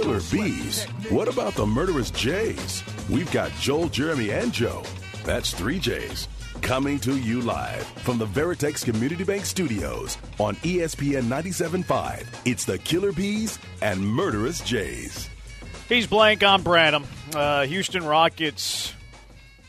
killer bees. What about the murderous Jays? We've got Joel, Jeremy, and Joe. That's three J's. Coming to you live from the Veritex Community Bank Studios on ESPN 97.5. It's the Killer Bees and Murderous Jays. He's blank on Branham. Uh, Houston Rockets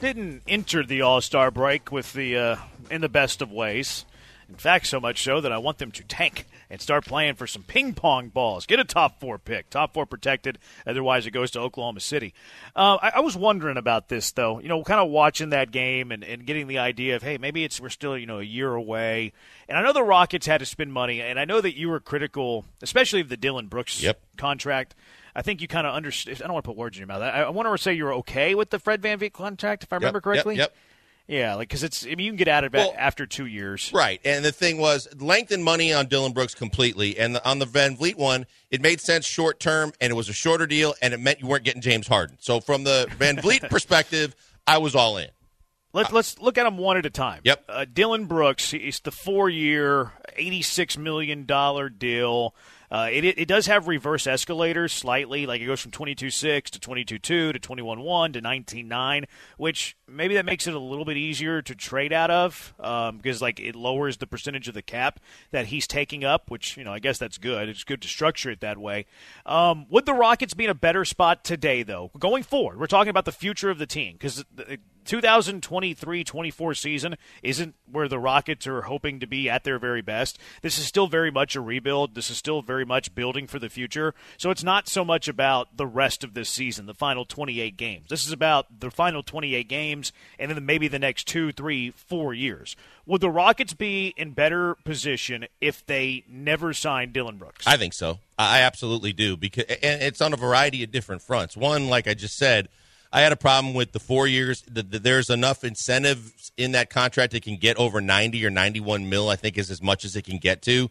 didn't enter the All Star break with the uh, in the best of ways. In fact, so much so that I want them to tank and start playing for some ping pong balls. Get a top four pick, top four protected. Otherwise, it goes to Oklahoma City. Uh, I, I was wondering about this though. You know, kind of watching that game and, and getting the idea of hey, maybe it's we're still you know a year away. And I know the Rockets had to spend money, and I know that you were critical, especially of the Dillon Brooks Yep. contract. I think you kind of understand. I don't want to put words in your mouth. I, I want to say you're okay with the Fred VanVleet contract, if I remember Yep, correctly. Yep. yep. Yeah, like because it's. I mean, you can get out of it Well- after two years. Right, and the thing was lengthened money on Dillon Brooks completely, and the, on the VanVleet one, it made sense short term, and it was a shorter deal, and it meant you weren't getting James Harden. So from the VanVleet perspective, I was all in. Let's let's look at them one at a time. Yep. Uh, Dillon Brooks, he's the four-year, eighty-six million dollar deal. Uh, it, it does have reverse escalators slightly, like it goes from twenty-two six to twenty-two two to twenty-one one to nineteen nine, which maybe that makes it a little bit easier to trade out of um, because like it lowers the percentage of the cap that he's taking up, which you know I guess that's good. It's good to structure it that way. Um, would the Rockets be in a better spot today, though, going forward? We're talking about the future of the team because. 2023-24 season isn't where the Rockets are hoping to be at their very best. This is still very much a rebuild. This is still very much building for the future. So it's not so much about the rest of this season, the final 28 games. This is about the final 28 games and then maybe the next two, three, four years. Would the Rockets be in better position if they never signed Dillon Brooks? I think so. I absolutely do because and it's on a variety of different fronts. One, like I just said, I had a problem with the four years. The, the, there's enough incentives in that contract it can get over 90 or 91 mil. I think is as much as it can get to.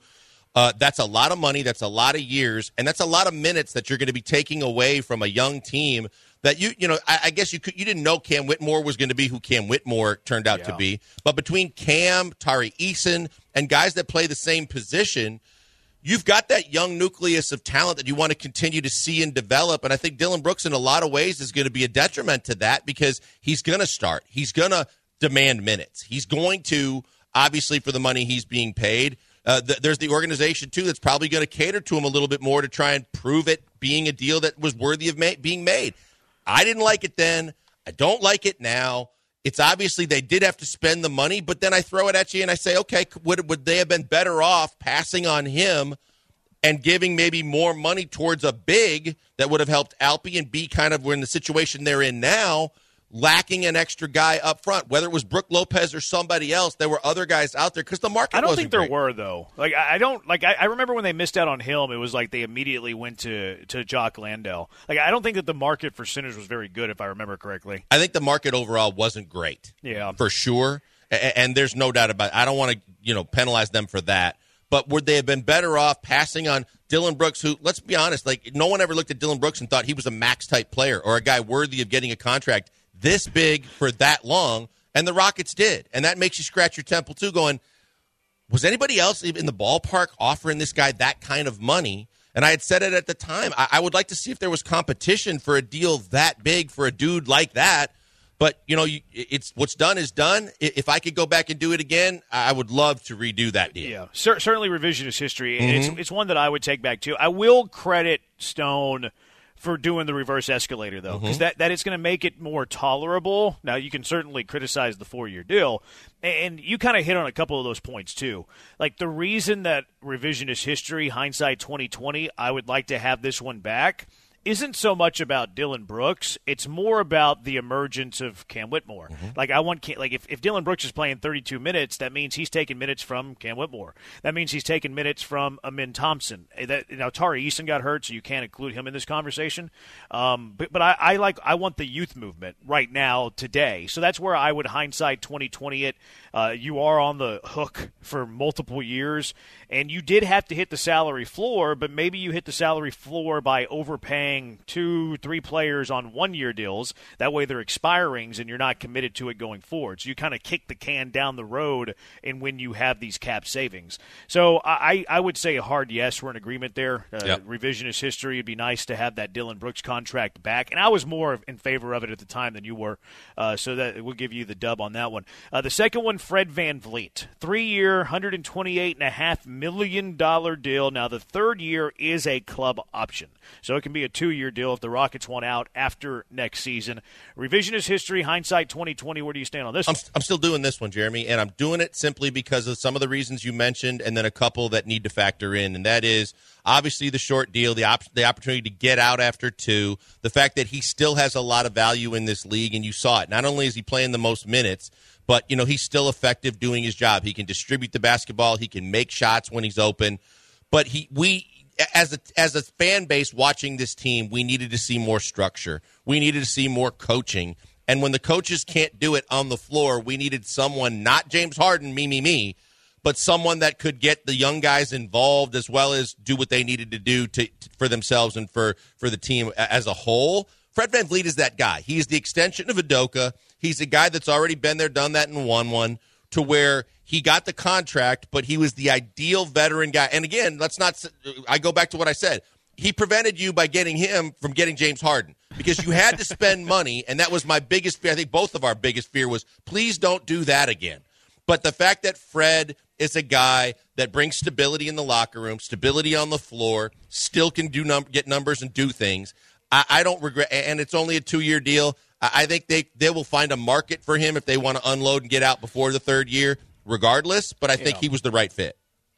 Uh, that's a lot of money. That's a lot of years, and that's a lot of minutes that you're going to be taking away from a young team. That you, you know, I, I guess you could, you didn't know Cam Whitmore was going to be who Cam Whitmore turned out to be. But between Cam, Tari Eason, and guys that play the same position, you've got that young nucleus of talent that you want to continue to see and develop. And I think Dillon Brooks, in a lot of ways, is going to be a detriment to that because he's going to start. He's going to demand minutes. He's going to, obviously, for the money he's being paid. Uh, th- there's the organization too that's probably going to cater to him a little bit more to try and prove it being a deal that was worthy of ma- being made. I didn't like it then. I don't like it now. It's obviously they did have to spend the money, but then I throw it at you and I say, okay, would would they have been better off passing on him and giving maybe more money towards a big that would have helped Alpi and be kind of in the situation they're in now, lacking an extra guy up front, whether it was Brook Lopez or somebody else. There were other guys out there because the market. I don't think there great. were though. Like I, don't like. I, I remember when they missed out on Hilm. It was like they immediately went to to Jock Landale. Like I don't think that the market for centers was very good, if I remember correctly. I think the market overall wasn't great. Yeah. for sure. A- And there's no doubt about. It. I don't want to you know penalize them for that. But would they have been better off passing on Dillon Brooks? Who, let's be honest, like no one ever looked at Dillon Brooks and thought he was a max type player or a guy worthy of getting a contract this big for that long. And the Rockets did, and that makes you scratch your temple too. Going, was anybody else in the ballpark offering this guy that kind of money? And I had said it at the time. I, I would like to see if there was competition for a deal that big for a dude like that. But you know, you, it's what's done is done. If I could go back and do it again, I would love to redo that deal. Yeah, cer- certainly revisionist history. and It's it's one that I would take back too. I will credit Stone for doing the reverse escalator though, because mm-hmm. that that is going to make it more tolerable. Now you can certainly criticize the four year deal, and you kind of hit on a couple of those points too. Like the reason that revisionist history, hindsight twenty twenty, I would like to have this one back isn't so much about Dillon Brooks. It's more about the emergence of Cam Whitmore. Like I want, Cam, like if, if Dillon Brooks is playing 32 minutes, that means he's taking minutes from Cam Whitmore. That means he's taking minutes from Amen Thompson. Eh, That now Tari Eason got hurt, so you can't include him in this conversation. Um, but but I, I like I want the youth movement right now today. So that's where I would hindsight 2020 it. Uh, you are on the hook for multiple years, and you did have to hit the salary floor, but maybe you hit the salary floor by overpaying two, three players on one year deals. That way they're expirings and you're not committed to it going forward. So you kind of kick the can down the road and when you have these cap savings. So I, I would say a hard yes. We're in agreement there. Uh, yep. Revisionist history. It'd be nice to have that Dillon Brooks contract back. And I was more in favor of it at the time than you were. Uh, so that we'll give you the dub on that one. Uh, the second one, Fred VanVleet. Three year, $128.5 million deal. Now, the third year is a club option. So it can be a two year deal if the Rockets want out after next season. Revisionist history, hindsight 2020. Where do you stand on this I'm, I'm still doing this one, Jeremy, and I'm doing it simply because of some of the reasons you mentioned and then a couple that need to factor in. And that is obviously the short deal, the, op- the opportunity to get out after two, the fact that he still has a lot of value in this league, and you saw it. Not only is he playing the most minutes, but you know he's still effective doing his job. He can distribute the basketball, he can make shots when he's open. But he we as a as a fan base watching this team, we needed to see more structure. We needed to see more coaching. And when the coaches can't do it on the floor, we needed someone, not James Harden, me, me, me, but someone that could get the young guys involved as well as do what they needed to do to, for themselves and for, for the team as a whole. Fred VanVleet is that guy. He's the extension of Udoka. He's a guy that's already been there, done that, and won one to where he got the contract, but he was the ideal veteran guy. And again, let's not, I go back to what I said. He prevented you by getting him from getting James Harden because you had to spend money. And that was my biggest fear. I think both of our biggest fear was please don't do that again. But the fact that Fred is a guy that brings stability in the locker room, stability on the floor, still can do num- get numbers and do things. I, I don't regret, and it's only a two year deal. I think they, they will find a market for him if they want to unload and get out before the third year, regardless. But I think he was the right fit.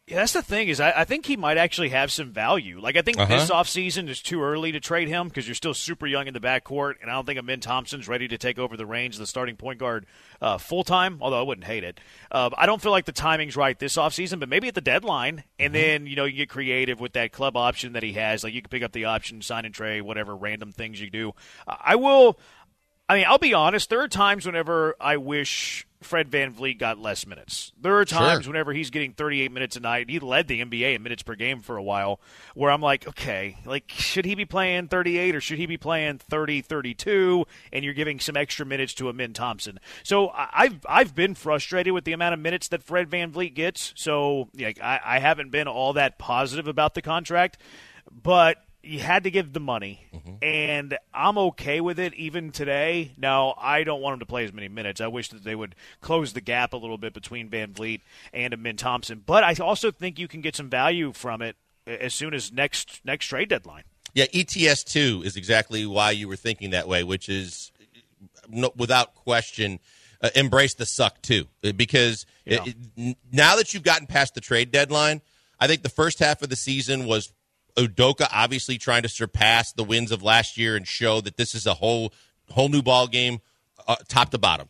Yeah, that's the thing is I, I, think he might actually have some value. Like I think uh-huh. this offseason is too early to trade him because you're still super young in the backcourt, and I don't think Amen Thompson's ready to take over the reins of the starting point guard uh, full time. Although I wouldn't hate it, uh, I don't feel like the timing's right this offseason. But maybe at the deadline, and mm-hmm. then you know you get creative with that club option that he has. Like you can pick up the option, sign and trade, whatever random things you do. I will. I mean, I'll be honest. There are times whenever I wish Fred VanVleet got less minutes. There are times sure. whenever he's getting 38 minutes a night. He led the NBA in minutes per game for a while, where I'm like, okay, like should he be playing 38 or should he be playing 30, 32? And you're giving some extra minutes to Amen Thompson. So I've I've been frustrated with the amount of minutes that Fred VanVleet gets. So like, I, I haven't been all that positive about the contract, but you had to give the money, mm-hmm. and I'm okay with it even today. Now, I don't want him to play as many minutes. I wish that they would close the gap a little bit between VanVleet and Amen Thompson. But I also think you can get some value from it as soon as next next trade deadline. Yeah, ETS two is exactly why you were thinking that way, which is no, without question. Uh, embrace the suck too, because yeah. it, it, now that you've gotten past the trade deadline, I think the first half of the season was Udoka obviously trying to surpass the wins of last year and show that this is a whole whole new ball game, uh, top to bottom.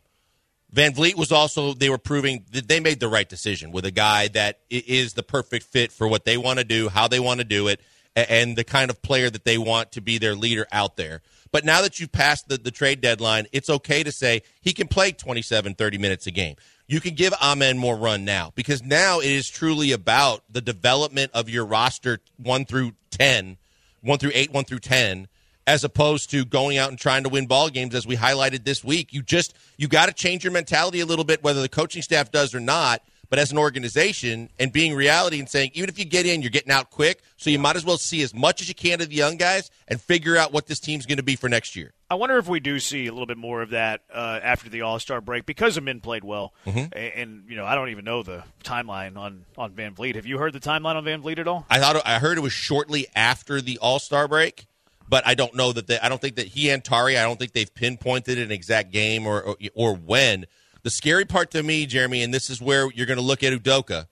VanVleet was also they were proving that they made the right decision with a guy that is the perfect fit for what they want to do, how they want to do it, and the kind of player that they want to be their leader out there. But now that you've passed the, the trade deadline, it's okay to say he can play 27, 30 minutes a game you can give Amen more run now because now it is truly about the development of your roster one through 10, one through eight, one through 10, as opposed to going out and trying to win ball games as we highlighted this week. You just, you got to change your mentality a little bit, whether the coaching staff does or not but as an organization and being reality and saying even if you get in, you're getting out quick. So you might as well see as much as you can of the young guys and figure out what this team's going to be for next year. I wonder if we do see a little bit more of that uh, after the All Star break because the men played well, mm-hmm. and, and, you know I don't even know the timeline on on VanVleet. Have you heard the timeline on VanVleet at all? I thought I heard it was shortly after the All Star break, but I don't know that they, I don't think that he and Tari I don't think they've pinpointed an exact game or, or, or when. The scary part to me, Jeremy, and this is where you're going to look at Udoka,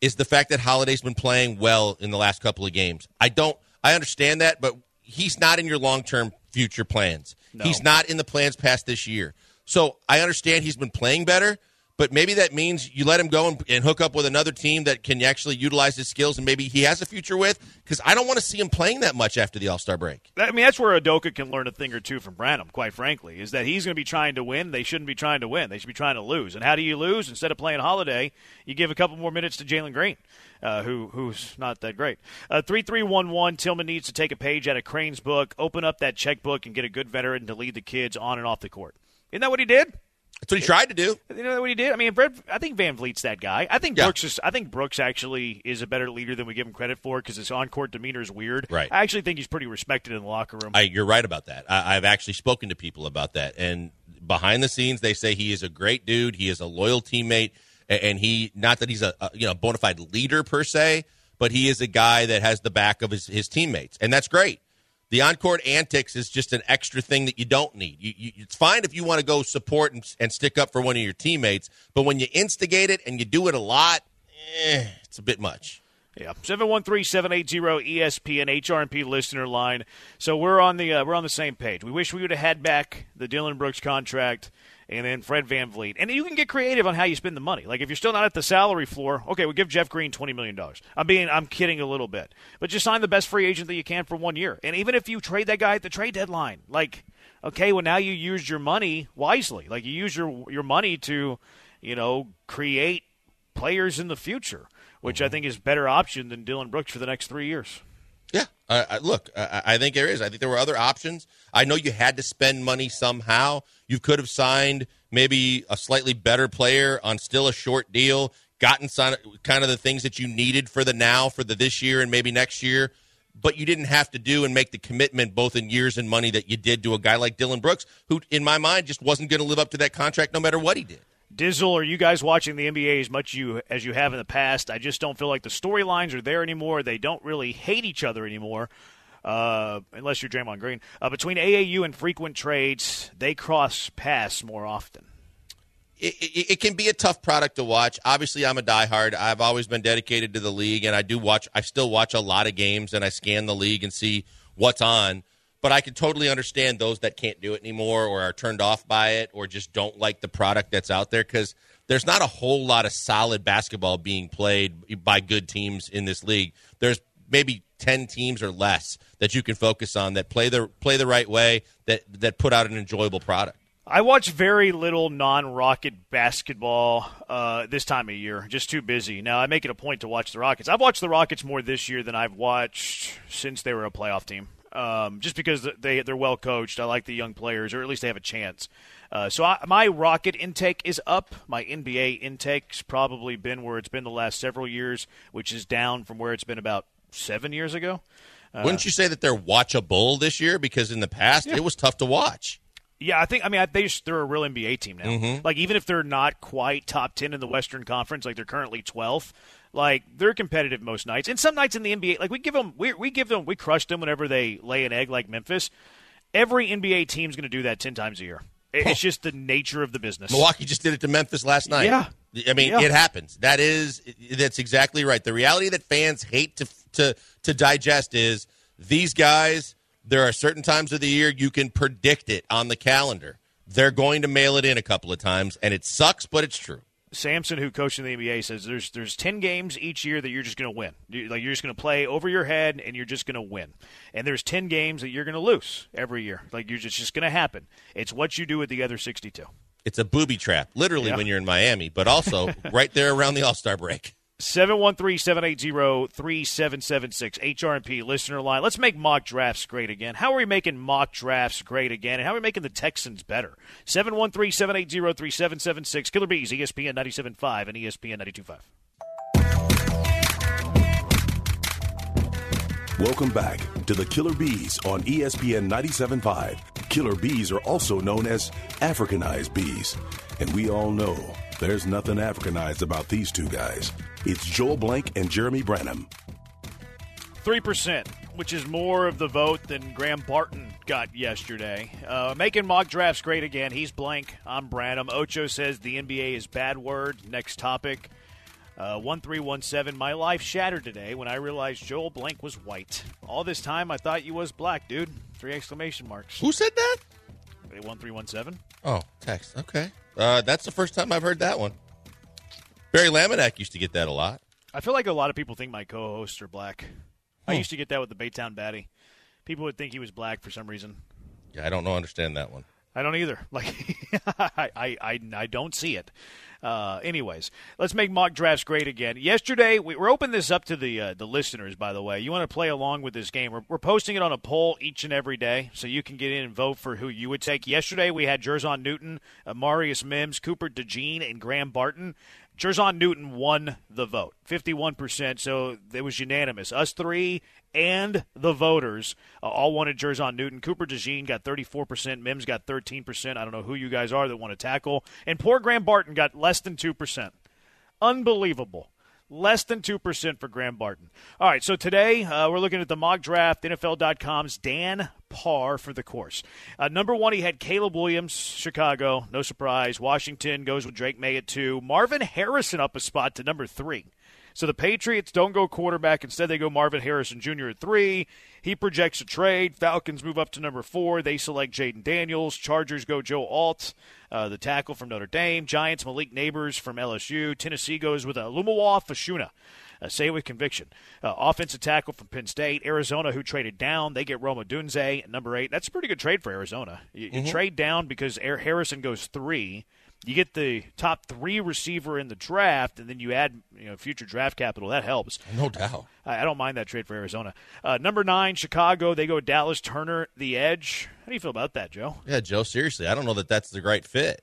is the fact that Holiday's been playing well in the last couple of games. I don't, I understand that, but he's not in your long term future plans. No. He's not in the plans past this year. So I understand he's been playing better, but maybe that means you let him go and, and, hook up with another team that can actually utilize his skills and maybe he has a future with. Because I don't want to see him playing that much after the All Star break. I mean, that's where Udoka can learn a thing or two from Branham. Quite frankly, is that he's going to be trying to win. They shouldn't be trying to win. They should be trying to lose. And how do you lose? Instead of playing Holiday, you give a couple more minutes to Jalen Green. Uh, who who's not that great. Uh, three three one one. Tilman needs to take a page out of Crane's book, open up that checkbook, and get a good veteran to lead the kids on and off the court. Isn't that what he did? That's what he tried to do. You know what he did? I mean, Brett, I think VanVleet's that guy. I think yeah. Brooks is. I think Brooks actually is a better leader than we give him credit for because his on-court demeanor is weird. Right. I actually think he's pretty respected in the locker room. I, you're right about that. I, I've actually spoken to people about that, and behind the scenes, they say he is a great dude. He is a loyal teammate, and he not that he's a, a you know bona fide leader per se, but he is a guy that has the back of his, his teammates, and that's great. The on-court antics is just an extra thing that you don't need. You, you, it's fine if you want to go support and, and, stick up for one of your teammates, but when you instigate it and you do it a lot, eh, it's a bit much. Yeah, seven one three seven eight zero ESPN HRP listener line. So we're on the uh, we're on the same page. We wish we would have had back the Dillon Brooks contract and then Fred Van VanVleet. And you can get creative on how you spend the money. Like if you're still not at the salary floor, okay, we'll give Jeff Green twenty million dollars. I'm being I'm kidding a little bit. But just sign the best free agent that you can for one year. And even if you trade that guy at the trade deadline, like okay, well now you used your money wisely. Like you use your your money to, you know, create players in the future, which I mm-hmm. think is better option than Dillon Brooks for the next three years. Yeah, uh, look, I, I think there is. I think there were other options. I know you had to spend money somehow. You could have signed maybe a slightly better player on still a short deal, gotten some, kind of the things that you needed for the now, for the this year, and maybe next year. But you didn't have to do and make the commitment both in years and money that you did to a guy like Dillon Brooks, who, in my mind, just wasn't going to live up to that contract no matter what he did. Dizzle, are you guys watching the NBA as much you as you have in the past? I just don't feel like the storylines are there anymore. They don't really hate each other anymore, uh, unless you're Draymond Green. Uh, between AAU and frequent trades, they cross paths more often. It, it, it, can be a tough product to watch. Obviously, I'm a diehard. I've always been dedicated to the league, and I do watch. I still watch a lot of games, and I scan the league and see what's on but I can totally understand those that can't do it anymore or are turned off by it or just don't like the product that's out there because there's not a whole lot of solid basketball being played by good teams in this league. There's maybe 10 teams or less that you can focus on that play the play the right way that that put out an enjoyable product. I watch very little non-Rocket basketball uh, this time of year. Just too busy. Now I make it a point to watch the Rockets. I've watched the Rockets more this year than I've watched since they were a playoff team um, just because they they're well coached. I like the young players, or at least they have a chance. Uh, so I, my rocket intake is up. My NBA intake's probably been where it's been the last several years, which is down from where it's been about seven years ago. Uh, Wouldn't you say that they're watchable this year? Because in the past, yeah. it was tough to watch. Yeah, I think. I mean, they just, they're a real NBA team now. Mm-hmm. Like even if they're not quite top ten in the Western Conference, like they're currently 12th, like they're competitive most nights, and some nights in the NBA, like we give them, we, we give them, we crush them whenever they lay an egg, like Memphis. Every NBA team's going to do that ten times a year. It's just the nature of the business. Milwaukee just did it to Memphis last night. Yeah, I mean, yeah. it happens. That is, that's exactly right. The reality that fans hate to to to digest is these guys. There are certain times of the year you can predict it on the calendar. They're going to mail it in a couple of times, and it sucks, but it's true. Sampson, who coached in the NBA, says there's there's ten games each year that you're just going to win. You, like you're just going to play over your head, and you're just going to win. And there's ten games that you're going to lose every year. Like you're just just going to happen. It's what you do with the other 62. It's a booby trap, literally yeah. when you're in Miami, but also right there around the All Star break. 713-780-3776 HRP listener line. Let's make mock drafts great again. How are we making mock drafts great again? And how are we making the Texans better? 713-780-3776 Killer Bees ESPN 97.5 and ESPN 92.5. Welcome back to the Killer Bees on ESPN 97.5. Killer bees are also known as Africanized bees, and we all know there's nothing Africanized about these two guys. It's Joel Blank and Jeremy Branham. 3%, which is more of the vote than Graham Barton got yesterday. Uh, making mock drafts great again. He's Blank. I'm Branham. Ocho says the NBA is bad word. Next topic. Uh, 1317. My life shattered today when I realized Joel Blank was white. All this time I thought you was black, dude. Three exclamation marks. Who said that? 1317. Oh, text. Okay. Uh, that's the first time I've heard that one. Barry Laminack used to get that a lot. I feel like a lot of people think my co-hosts are black. I Hmm. used to get that with the Baytown Batty. People would think he was black for some reason. Yeah, I don't know. Understand that one. I don't either. Like, I, I, I, don't see it. Uh, anyways, let's make mock drafts great again. Yesterday, we, we're opening this up to the uh, the listeners. By the way, you want to play along with this game? We're, we're posting it on a poll each and every day, so you can get in and vote for who you would take. Yesterday, we had Jer'Zhan Newton, Marius Mims, Cooper DeJean, and Graham Barton. Jer'Zhan Newton won the vote, 51%, so it was unanimous. Us three and the voters uh, all wanted Jer'Zhan Newton. Cooper DeJean got 34%, Mims got 13%. I don't know who you guys are that want to tackle. And poor Graham Barton got less than 2%. Unbelievable. Less than 2% for Graham Barton. All right, so today uh, we're looking at the mock draft, NFL.com's Dan Parr for the course. Uh, number one, he had Caleb Williams, Chicago. No surprise. Washington goes with Drake Maye at two. Marvin Harrison up a spot to number three. So the Patriots don't go quarterback. Instead, they go Marvin Harrison Jr. at three. He projects a trade. Falcons move up to number four. They select Jayden Daniels. Chargers go Joe Alt, uh, the tackle from Notre Dame. Giants Malik Nabers from LSU. Tennessee goes with a Lumawa Fashanu. Uh, say it with conviction. Uh, offensive tackle from Penn State. Arizona, who traded down, they get Rome Odunze at number eight. That's a pretty good trade for Arizona. You, you trade down because Air Harrison goes three. You get the top three receiver in the draft, and then you add you know future draft capital. That helps. No doubt. I, I don't mind that trade for Arizona. Uh, number nine, Chicago. They go Dallas Turner, the edge. How do you feel about that, Joe? Yeah, Joe. Seriously, I don't know that that's the right fit.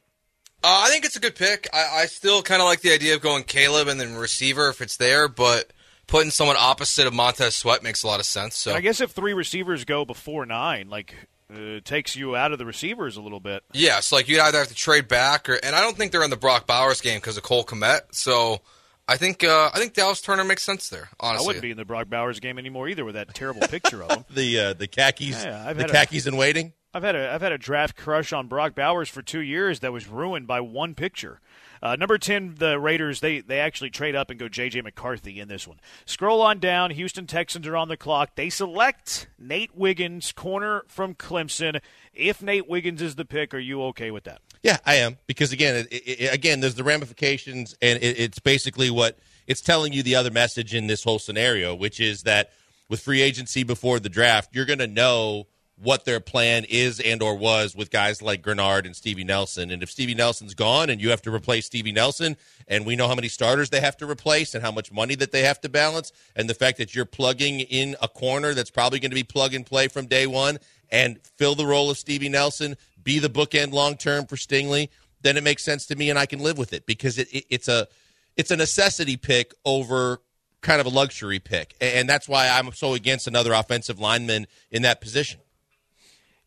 Uh, I think it's a good pick. I, I still kind of like the idea of going Caleb and then receiver if it's there, but putting someone opposite of Montez Sweat makes a lot of sense. So I guess if three receivers go before nine, like it takes you out of the receivers a little bit. Yes, like you'd either have to trade back, or and I don't think they're in the Brock Bowers game because of Cole Kmet. So I think uh, I think Dallas Turner makes sense there. Honestly, I wouldn't be in the Brock Bowers game anymore either with that terrible picture of him. The uh, the khakis, Yeah, the had a- khakis in waiting. I've had a I've had a draft crush on Brock Bowers for two years that was ruined by one picture. Uh, number ten, the Raiders they they actually trade up and go J.J. McCarthy in this one. Scroll on down. Houston Texans are on the clock. They select Nate Wiggins, corner from Clemson. If Nate Wiggins is the pick, are you okay with that? Yeah, I am because again, it, it, again, there's the ramifications, and it, it's basically what it's telling you the other message in this whole scenario, which is that with free agency before the draft, you're going to know what their plan is and or was with guys like Greenard and Stevie Nelson. And if Stevie Nelson's gone and you have to replace Stevie Nelson, and we know how many starters they have to replace and how much money that they have to balance, and the fact that you're plugging in a corner that's probably going to be plug and play from day one and fill the role of Stevie Nelson, be the bookend long term for Stingley, then it makes sense to me and I can live with it because it, it, it's a it's a necessity pick over kind of a luxury pick. And that's why I'm so against another offensive lineman in that position.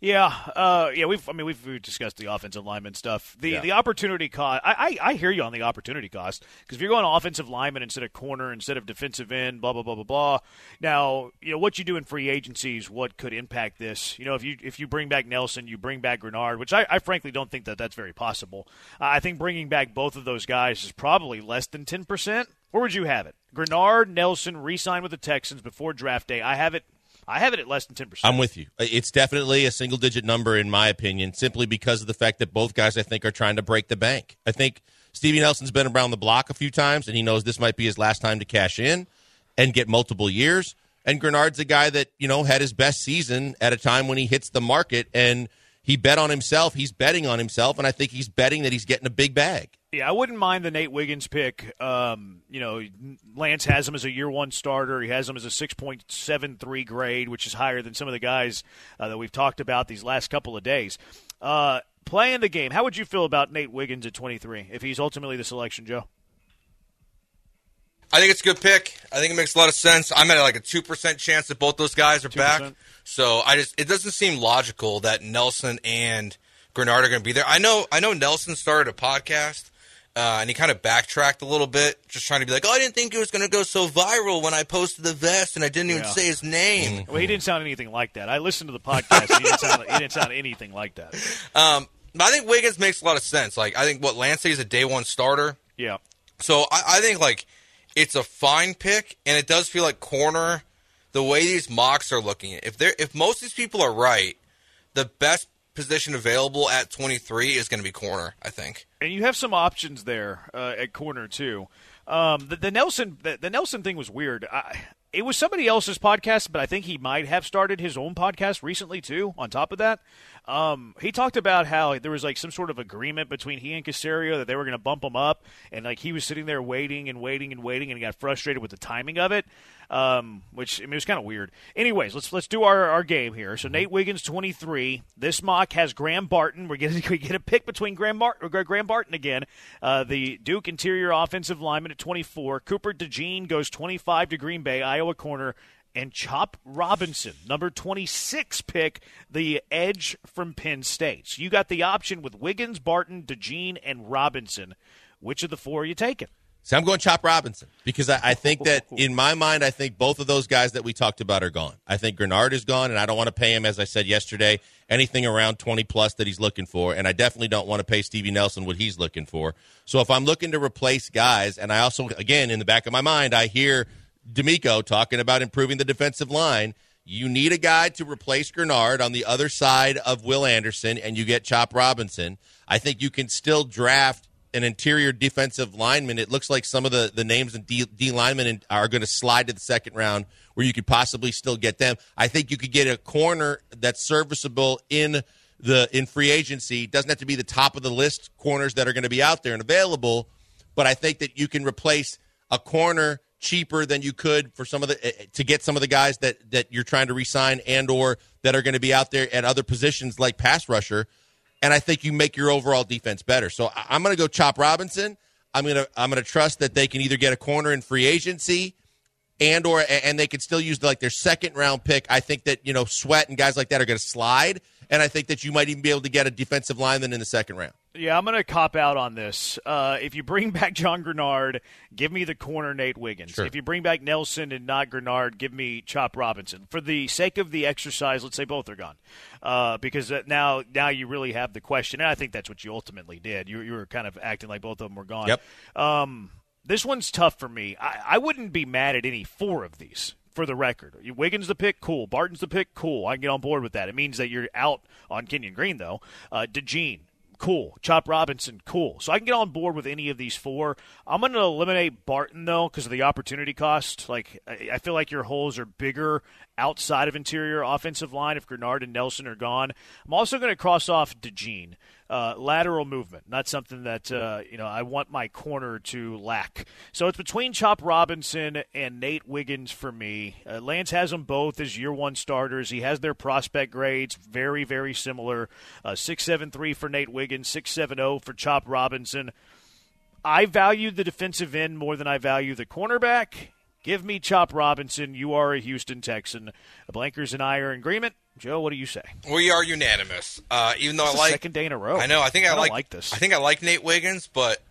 Yeah, uh, yeah. We've, I mean, we've, we've discussed the offensive lineman stuff. The Yeah. the opportunity cost. I, I, I hear you on the opportunity cost because if you're going offensive lineman instead of corner, instead of defensive end, blah blah blah blah blah. Now, you know what you do in free agencies, what could impact this. You know, if you if you bring back Nelson, you bring back Greenard, which I, I frankly don't think that that's very possible. Uh, I think bringing back both of those guys is probably less than ten percent. Where would you have it? Greenard, Nelson, re-sign with the Texans before draft day. I have it. I have it at less than ten percent. I'm with you. It's definitely a single digit number in my opinion, simply because of the fact that both guys I think are trying to break the bank. I think Stevie Nelson's been around the block a few times and he knows this might be his last time to cash in and get multiple years. And Greenard's a guy that, you know, had his best season at a time when he hits the market and he bet on himself. He's betting on himself, and I think he's betting that he's getting a big bag. Yeah, I wouldn't mind the Nate Wiggins pick. Um, you know, Lance has him as a year one starter. He has him as a 6.73 grade, which is higher than some of the guys uh, that we've talked about these last couple of days. Uh, playing the game, how would you feel about Nate Wiggins at 23 if he's ultimately the selection, Joe? I think it's a good pick. I think it makes a lot of sense. I'm at like a two percent chance that both those guys are 2%. back. So I just it doesn't seem logical that Nelson and Greenard are going to be there. I know I know Nelson started a podcast. Uh, and he kind of backtracked a little bit, just trying to be like, "Oh, I didn't think it was going to go so viral when I posted the vest, and I didn't even Yeah. say his name." Well, he didn't sound anything like that. I listened to the podcast. he, didn't sound, he didn't sound anything like that. Um, but I think Wiggins makes a lot of sense. Like, I think what Lance is a day one starter. Yeah. So I, I think like it's a fine pick, and it does feel like corner. The way these mocks are looking, if they are if most of these people are right, the best position available at 23 is going to be corner. I think. And you have some options there uh, at corner too. Um, the, the, Nelson the, the, Nelson thing was weird. I, it was somebody else's podcast, but I think he might have started his own podcast recently too. On top of that, um, he talked about how there was like some sort of agreement between he and Caserio that they were going to bump him up, and like he was sitting there waiting and waiting and waiting, and he got frustrated with the timing of it, um, which I mean, it was kind of weird. Anyways, let's let's do our, our game here. So Nate Wiggins, twenty three. This mock has Graham Barton. We're getting we get a pick between Graham Barton, Graham Barton again, uh, the Duke interior offensive lineman at twenty four. Cooper DeJean goes twenty five to Green Bay, Iowa corner and Chop Robinson, number 26 pick, the edge from Penn State. So you got the option with Wiggins, Barton, DeJean, and Robinson. Which of the four are you taking? So I'm going Chop Robinson because I, I, think that in my mind, I think both of those guys that we talked about are gone. I think Greenard is gone, and I don't want to pay him, as I said yesterday, anything around 20 plus that he's looking for. And I definitely don't want to pay Stevie Nelson what he's looking for. So if I'm looking to replace guys, and I also, again, in the back of my mind, I hear DeMeco talking about improving the defensive line. You need a guy to replace Greenard on the other side of Will Anderson, and you get Chop Robinson. I think you can still draft an interior defensive lineman. It looks like some of the, the names and D, D linemen are going to slide to the second round where you could possibly still get them. I think you could get a corner that's serviceable in the in free agency. It doesn't have to be the top of the list corners that are going to be out there and available, but I think that you can replace a corner cheaper than you could for some of the eh, to get some of the guys that that you're trying to resign and or that are going to be out there at other positions like pass rusher and I think you make your overall defense better. So I'm going to go Chop Robinson. I'm going to I'm going to trust that they can either get a corner in free agency and or and they can still use like their second round pick. I think that, you know, Sweat and guys like that are going to slide and I think that you might even be able to get a defensive lineman in the second round. Yeah, I'm going to cop out on this. Uh, if you bring back John Greenard, give me the corner Nate Wiggins. Sure. If you bring back Nelson and not Greenard, give me Chop Robinson. For the sake of the exercise, let's say both are gone, uh, because uh, now now you really have the question, and I think that's what you ultimately did. You, you were kind of acting like both of them were gone. Yep. Um, this one's tough for me. I, I wouldn't be mad at any four of these for the record. Wiggins the pick, cool. Barton's the pick, cool. I can get on board with that. It means that you're out on Kenyon Green, though. Uh, DeJean, cool. Chop Robinson, cool. So I can get on board with any of these four. I'm going to eliminate Barton though because of the opportunity cost. Like I feel like your holes are bigger outside of interior offensive line if Greenard and Nelson are gone. I'm also going to cross off DeJean. Uh, lateral movement, not something that uh, you know I want my corner to lack. So it's between Chop Robinson and Nate Wiggins for me. Uh, Lance has them both as year one starters. He has their prospect grades very very similar. Uh, six seven three for Nate Wiggins, six seven zero for Chop Robinson. I value the defensive end more than I value the cornerback. Give me Chop Robinson. You are a Houston Texan. The Blankers and I are in agreement. Joe, what do you say? We are unanimous. Uh, even though That's I like second day in a row. I know. I think I, I like, like this. I think I like Nate Wiggins, but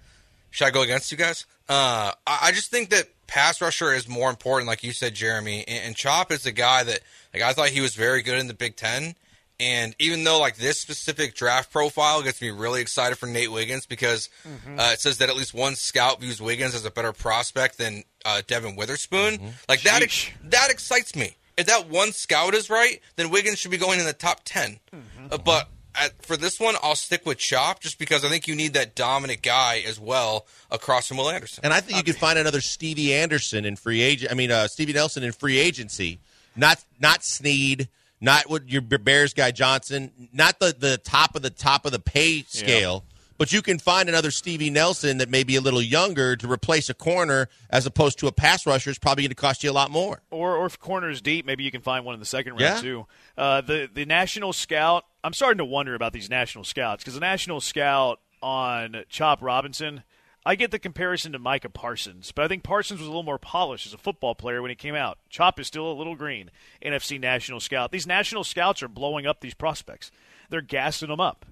should I go against you guys? Uh, I, I just think that pass rusher is more important, like you said, Jeremy. And, and Chop is a guy that like I thought he was very good in the Big Ten. And even though like this specific draft profile gets me really excited for Nate Wiggins because mm-hmm. uh, it says that at least one scout views Wiggins as a better prospect than uh, Devon Witherspoon, mm-hmm. like that that excites me. If that one scout is right, then Wiggins should be going in the top 10 mm-hmm. uh, but at, for this one, I'll stick with Chop just because I think you need that dominant guy as well across from Will Anderson. And I think you could find another Stevie Anderson in free agent. I mean, uh, Stevie Nelson in free agency, not not Sneed not what your Bears guy Johnson, not the, the top of the top of the pay scale. Yeah. But you can find another Stevie Nelson that may be a little younger to replace a corner as opposed to a pass rusher is probably going to cost you a lot more. Or, or if corner is deep, maybe you can find one in the second round yeah. too. Uh, the the national scout, I'm starting to wonder about these national scouts because the national scout on Chop Robinson – I get the comparison to Micah Parsons, but I think Parsons was a little more polished as a football player when he came out. Chop is still a little green. NFC National Scout. These national scouts are blowing up these prospects. They're gassing them up.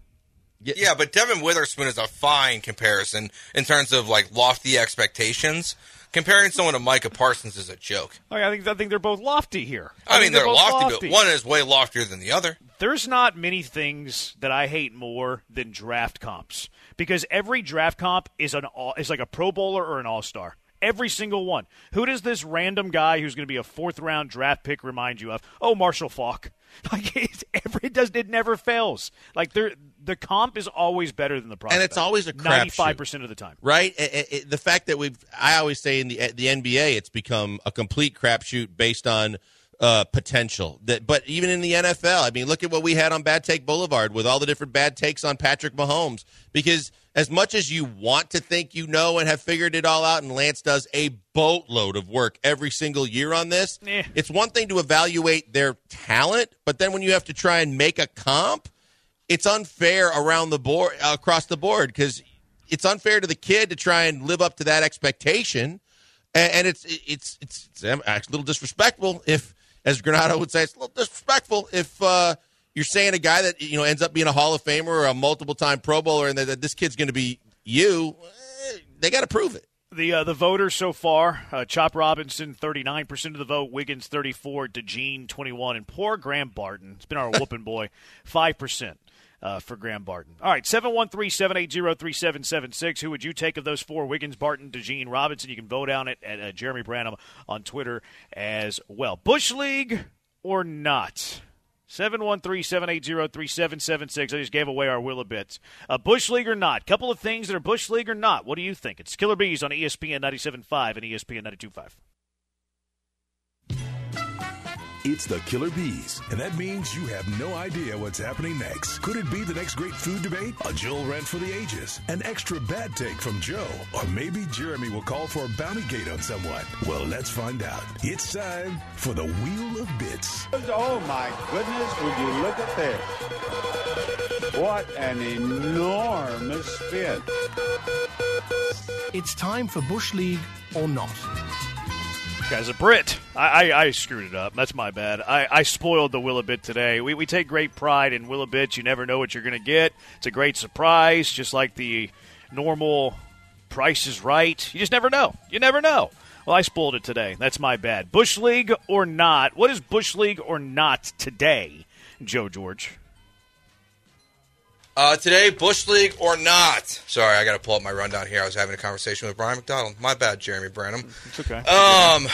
Yeah, but Devon Witherspoon is a fine comparison in terms of like lofty expectations. Comparing someone to Micah Parsons is a joke. I think I think they're both lofty here. I, I mean, they're, they're lofty, lofty, but one is way loftier than the other. There's not many things that I hate more than draft comps because every draft comp is an is like a Pro Bowler or an All Star. Every single one. Who does this random guy who's going to be a fourth round draft pick remind you of? Oh, Marshall Faulk. Like every it does it never fails. Like there the comp is always better than the prospect, and it's always a ninety five percent of the time. right? It, it, the fact that we've, I always say in the the NBA, it's become a complete crapshoot based on uh, potential. That, but even in the NFL, I mean, look at what we had on Bad Take Boulevard with all the different bad takes on Patrick Mahomes. Because as much as you want to think you know and have figured it all out, and Lance does a boatload of work every single year on this, Eh. it's one thing to evaluate their talent, but then when you have to try and make a comp, it's unfair around the board across the board because it's unfair to the kid to try and live up to that expectation, and, and it's it's it's it's a little disrespectful if, as Granado would say, it's a little disrespectful if uh, you're saying a guy that you know ends up being a Hall of Famer or a multiple time Pro Bowler, and that, that this kid's going to be you. eh, They got to prove it. The uh, the voters so far: uh, Chop Robinson, thirty nine percent of the vote; Wiggins, thirty four; DeJean, twenty one; and poor Graham Barton. It's been our whooping boy, five percent. Uh, for Graham Barton. All right, 713 780 3776. Who would you take of those four? Wiggins, Barton, DeJean, Robinson. You can vote on it at uh, Jeremy Branham on Twitter as well. Bush League or not? 713 780 3776. I just gave away our will a bit. Uh, Bush League or not? Couple of things that are Bush League or not. What do you think? It's Killer Bees on ESPN 97.5 and ESPN 92.5. It's the Killer Bees, and that means you have no idea what's happening next. Could it be the next great food debate? A Jill rant for the ages? An extra bad take from Joe? Or maybe Jeremy will call for a bounty gate on someone? Well, let's find out. It's time for the Wheel of Bits. Oh my goodness, would you look at this? What an enormous bit! It's time for Bush League or not. Guy's a Brit. I, I, I screwed it up. That's my bad. I, I spoiled the Willabit today. We, we take great pride in Willabits. You never know what you're going to get. It's a great surprise, just like the normal price is right. You just never know. You never know. Well, I spoiled it today. That's my bad. Bush League or not? What is Bush League or not today, Joe George? Uh, today, Bush League or not? Sorry, I got to pull up my rundown here. I was having a conversation with Brian McDonald. My bad, Jeremy Branham. It's okay. Um,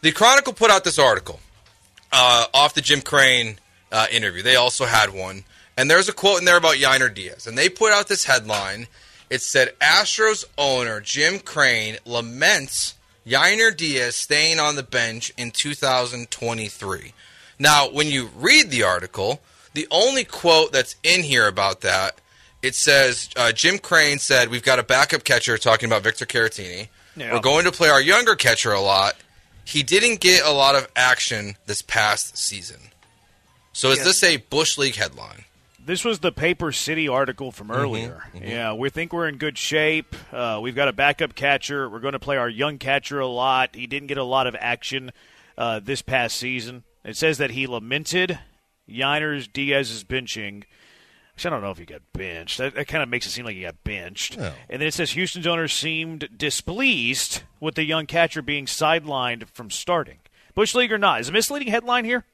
the Chronicle put out this article uh, off the Jim Crane uh, interview. They also had one, and there's a quote in there about Yainer Diaz, and they put out this headline. It said Astros owner Jim Crane laments Yainer Diaz staying on the bench in 2023. Now, when you read the article, the only quote that's in here about that it says uh, Jim Crane said we've got a backup catcher talking about Victor Caratini. Yeah. We're going to play our younger catcher a lot. He didn't get a lot of action this past season. So is this a Bush League headline? This was the Paper City article from earlier. Yeah, we think we're in good shape. Uh, we've got a backup catcher. We're going to play our young catcher a lot. He didn't get a lot of action uh, this past season. It says that he lamented Yiners Diaz's benching. Which I don't know if he got benched. That, that kind of makes it seem like he got benched. No. And then it says Houston's owner seemed displeased with the young catcher being sidelined from starting. Bush League or not? Is a misleading headline here?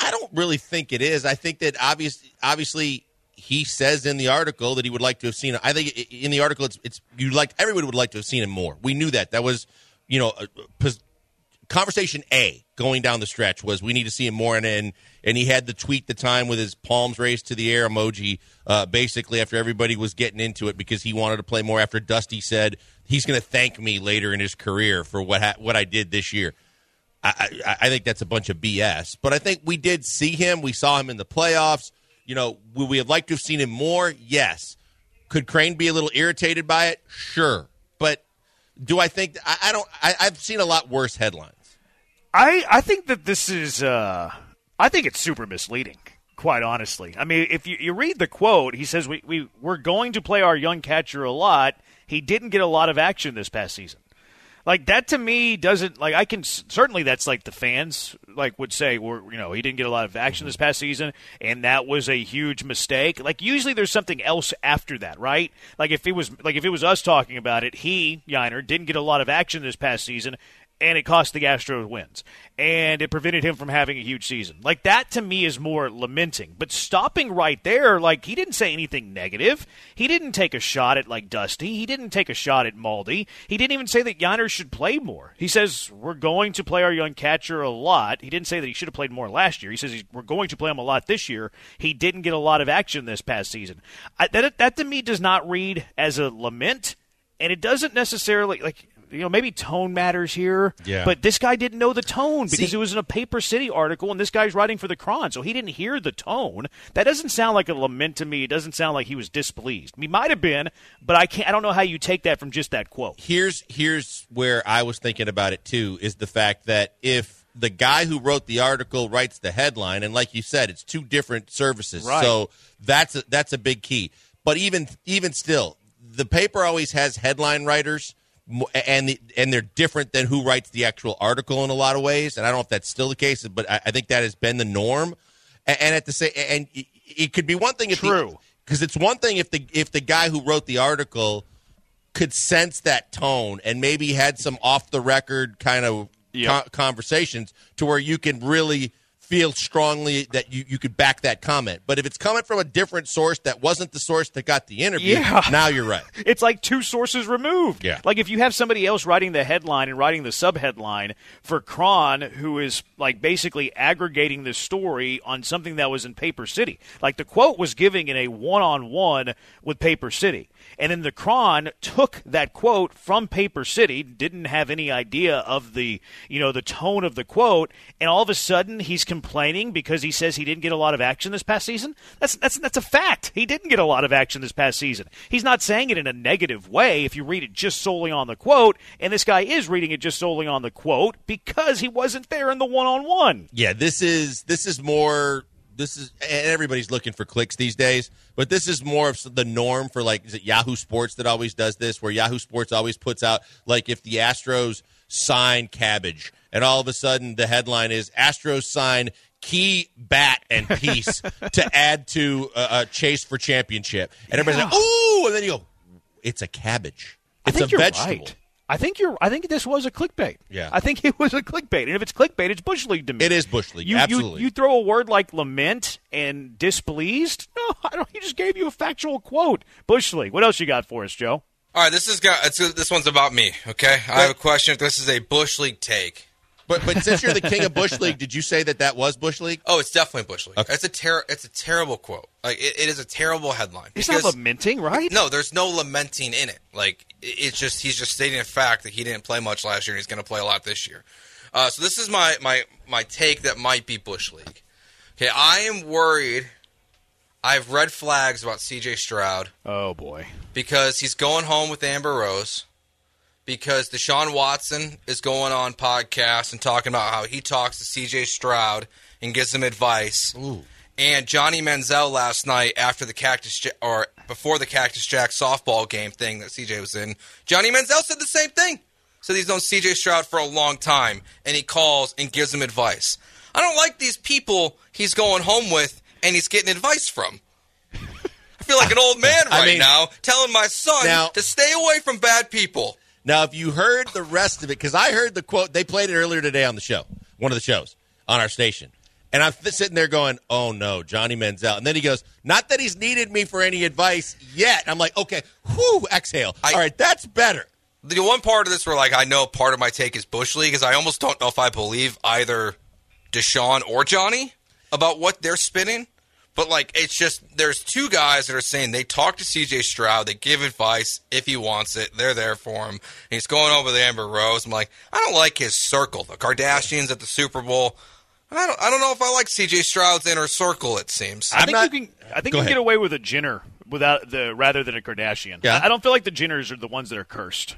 I don't really think it is. I think that obvious, obviously he says in the article that he would like to have seen. I think in the article it's it's you like everybody would like to have seen him more. We knew that. That was you know conversation A going down the stretch was we need to see him more and and, and he had the tweet the time with his palms raised to the air emoji uh, basically after everybody was getting into it because he wanted to play more after Dusty said he's going to thank me later in his career for what ha- what I did this year. I, I, I think that's a bunch of BS. But I think we did see him. We saw him in the playoffs. You know, would we have liked to have seen him more? Yes. Could Crane be a little irritated by it? Sure. But do I think I, I don't? I, I've seen a lot worse headlines. I I think that this is uh I think it's super misleading, quite honestly. I mean, if you, you read the quote, he says we, we we're going to play our young catcher a lot. He didn't get a lot of action this past season. Like that to me doesn't like I can certainly that's like the fans like would say we're you know he didn't get a lot of action this past season and that was a huge mistake. Like usually there's something else after that, right? Like if it was like if it was us talking about it, he Yainer didn't get a lot of action this past season and it cost the Astros wins, and it prevented him from having a huge season. Like that to me is more lamenting. But stopping right there, like he didn't say anything negative. He didn't take a shot at like Dusty. He didn't take a shot at Maldi. He didn't even say that Yainer should play more. He says we're going to play our young catcher a lot. He didn't say that he should have played more last year. He says we're going to play him a lot this year. He didn't get a lot of action this past season. I, that that to me does not read as a lament, and it doesn't necessarily like you know, maybe tone matters here. Yeah. But this guy didn't know the tone because See- it was in a Paper City article, and this guy's writing for the Chron, so he didn't hear the tone. That doesn't sound like a lament to me. It doesn't sound like he was displeased. He might have been, but I can't. I don't know how you take that from just that quote. here's here's where I was thinking about it too is the fact that if the guy who wrote the article writes the headline, and like you said, it's two different services, Right. so that's a, that's a big key. But even even still, the paper always has headline writers, and the, and they're different than who writes the actual article in a lot of ways. And I don't know if that's still the case, but I, I think that has been the norm. And, and at the same, and it, it could be one thing if True. because it's one thing if the if the guy who wrote the article could sense that tone and maybe had some off the record kind of Yep. con- conversations to where you can really feel strongly that you, you could back that comment. But if it's coming from a different source that wasn't the source that got the interview, Yeah. now you're right. It's like two sources removed. Yeah. Like if you have somebody else writing the headline and writing the subheadline for Chron, who is like basically aggregating the story on something that was in Paper City. Like the quote was giving in a one on one with Paper City. And then the Chron took that quote from Paper City, didn't have any idea of the you know, the tone of the quote, and all of a sudden he's complaining because he says he didn't get a lot of action this past season. That's that's that's a fact. He didn't get a lot of action this past season. He's not saying it in a negative way if you read it just solely on the quote, and this guy is reading it just solely on the quote because he wasn't there in the one-on-one. Yeah, this is this is more. This is and everybody's looking for clicks these days, but this is more of the norm for like is it Yahoo Sports that always does this, where Yahoo Sports always puts out like if the Astros sign Cabbage, and all of a sudden the headline is Astros sign key bat and piece to add to a, a chase for championship, and everybody's like, ooh, and then you go, it's a cabbage, it's a vegetable. right. I think you're. I think this was a clickbait. Yeah. I think it was a clickbait, and if it's clickbait, it's bush league to me. It is bush league, You, absolutely. You, you throw a word like lament and displeased. No, I don't. He just gave you a factual quote. Bush league. What else you got for us, Joe? All right, this is got it's, this one's about me. Okay, I have a question. If this is a bush league take, But but since you're the king of bush league, did you say that that was bush league? oh, it's definitely bush league. Okay. It's a ter- It's a terrible quote. Like it, it is a terrible headline. It's not lamenting, right? No, there's no lamenting in it. Like it's just he's just stating a fact that he didn't play much last year and he's going to play a lot this year. Uh, so this is my my my take that might be bush league. Okay, I am worried. I have red flags about C.J. Stroud Oh boy. because he's going home with Amber Rose. Because Deshaun Watson is going on podcasts and talking about how he talks to C.J. Stroud and gives him advice. And Johnny Manziel last night after the Cactus Ja- or before the Cactus Jack softball game thing that CJ was in, Johnny Manziel said the same thing. Said he's known CJ Stroud for a long time, and he calls and gives him advice. I don't like these people he's going home with and he's getting advice from. I feel like an old man I right mean- now telling my son Now- to stay away from bad people. Now, if you heard the rest of it, because I heard the quote, they played it earlier today on the show, one of the shows on our station. And I'm sitting there going, oh no, Johnny Manziel. And then he goes, not that he's needed me for any advice yet. I'm like, okay, whew, exhale. I- All right, that's better. The one part of this where like I know part of my take is Bush League is I almost don't know if I believe either Deshaun or Johnny about what they're spinning. But like it's just there's two guys that are saying they talk to CJ Stroud, they give advice if he wants it, they're there for him. And he's going over the Amber Rose. I'm like, I don't like his circle. The Kardashians at the Super Bowl. I don't I don't know if I like CJ Stroud's inner circle, it seems. I think not- you can. I think you can ahead. get away with a Jenner without the rather than a Kardashian. Yeah. I don't feel like the Jenners are the ones that are cursed.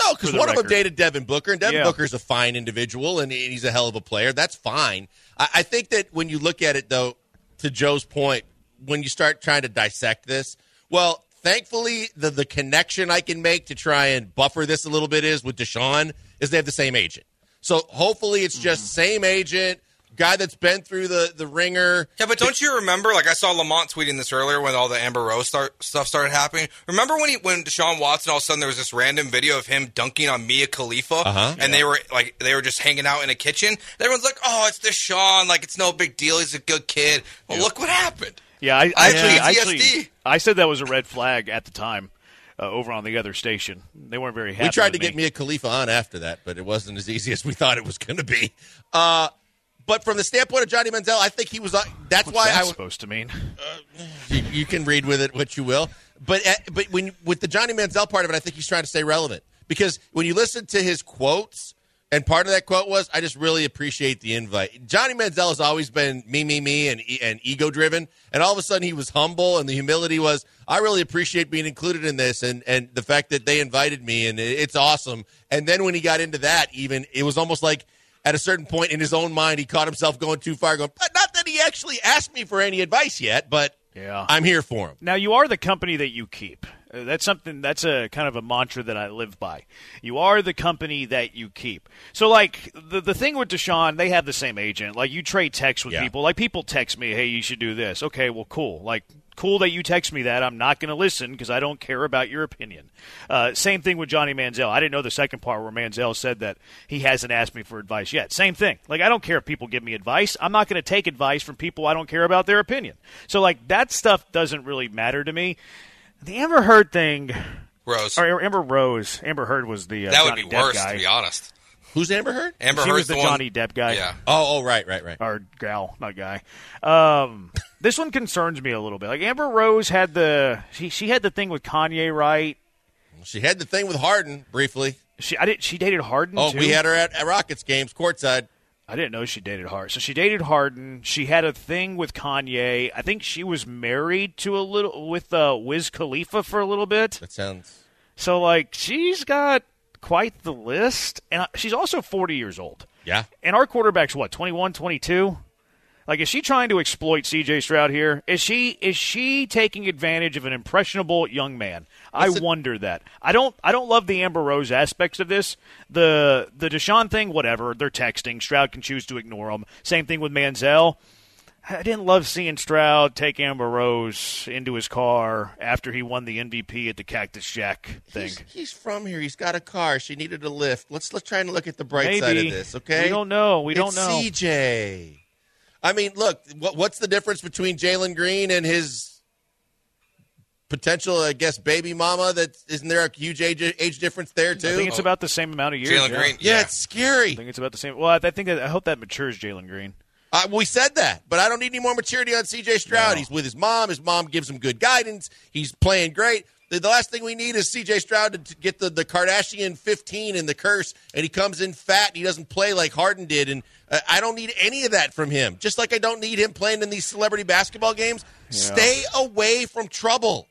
No, because For the one of them dated Devin Booker, and Devin Yeah. Booker's a fine individual, and he's a hell of a player. That's fine. I, I think that when you look at it, though, to Joe's point, when you start trying to dissect this, well, thankfully, the the connection I can make to try and buffer this a little bit is with Deshaun is they have the same agent. So hopefully, it's just mm-hmm. same agent. Guy that's been through the the ringer. Yeah, but don't you remember? Like I saw Lamont tweeting this earlier when all the Amber Rose start, stuff started happening. Remember when he when Deshaun Watson all of a sudden there was this random video of him dunking on Mia Khalifa, Uh-huh. and they were like they were just hanging out in a kitchen. Everyone's like, "Oh, it's Deshaun! Like it's no big deal. He's a good kid." Well, look what happened. Yeah, I, I actually, have actually, I said that was a red flag at the time uh, over on the other station. They weren't very happy. We tried to with get. Mia Khalifa on after that, but it wasn't as easy as we thought it was going to be. Uh, but from the standpoint of Johnny Manziel, I think he was. Uh, that's What's why that I. supposed to mean? you, you can read with it what you will. But uh, but when with the Johnny Manziel part of it, I think he's trying to stay relevant because when you listen to his quotes, and part of that quote was, "I just really appreciate the invite." Johnny Manziel has always been me, me, me, and and ego driven, and all of a sudden he was humble, and the humility was, "I really appreciate being included in this," and and the fact that they invited me, and it- it's awesome. And then when he got into that, even it was almost like. At a certain point in his own mind, he caught himself going too far. Going, but not that he actually asked me for any advice yet, but Yeah. I'm here for him. Now you are the company that you keep. Uh, That's something. That's a kind of a mantra that I live by. You are the company that you keep. So, like the the thing with Deshaun, they have the same agent. Like you trade texts with Yeah. people. Like people text me, "Hey, you should do this." Okay, well, cool. Like cool that you text me that. I'm not going to listen because I don't care about your opinion. Uh, same thing with Johnny Manziel. I didn't know the second part where Manziel said that he hasn't asked me for advice yet. Same thing. Like I don't care if people give me advice. I'm not going to take advice from people I don't care about their opinion. So like that stuff doesn't really matter to me. The Amber Heard thing, Rose. or Amber Rose. Amber Heard was the uh, that would Johnny be Depp worse, guy. to be honest. Who's Amber Heard? Amber She Heard's was the, one- Johnny Depp guy. Yeah. Oh, oh, right, right, right. or gal, not guy. Um, this one concerns me a little bit. Like Amber Rose had the she she had the thing with Kanye, right? She had the thing with Harden briefly. She I did she dated Harden. Oh, too? we had her at, at Rockets games courtside. I didn't know she dated Harden. So she dated Harden. She had a thing with Kanye. I think she was married to a little with uh, Wiz Khalifa for a little bit. That sounds. So like she's got quite the list, and she's also forty years old. Yeah. And our quarterback's what, 21, 22? Like, is she trying to exploit C.J. Stroud here? Is she is she taking advantage of an impressionable young man? I wonder that. I don't I don't love the Amber Rose aspects of this. The the Deshaun thing, whatever. They're texting. Stroud can choose to ignore them. Same thing with Manziel. I didn't love seeing Stroud take Amber Rose into his car after he won the MVP at the Cactus Jack thing. He's, he's from here. He's got a car. She needed a lift. Let's let's try and look at the bright Maybe. side of this. Okay. We don't know. We don't It's know. CJ. I mean, look. What, what's the difference between Jalen Green and his potential, I guess, baby mama? That isn't there a huge age, age difference there too? I think it's about the same amount of years. Jalen yeah. Green. yeah, Yeah. it's scary. I think it's about the same. Well, I think that, I hope that matures Jalen Green. Uh, we said that, but I don't need any more maturity on CJ Stroud. No. He's with his mom. His mom gives him good guidance. He's playing great. The, the last thing we need is CJ Stroud to, get the, the Kardashian 15 and the curse, and he comes in fat and he doesn't play like Harden did. And uh, I don't need any of that from him. Just like I don't need him playing in these celebrity basketball games. Stay away from trouble.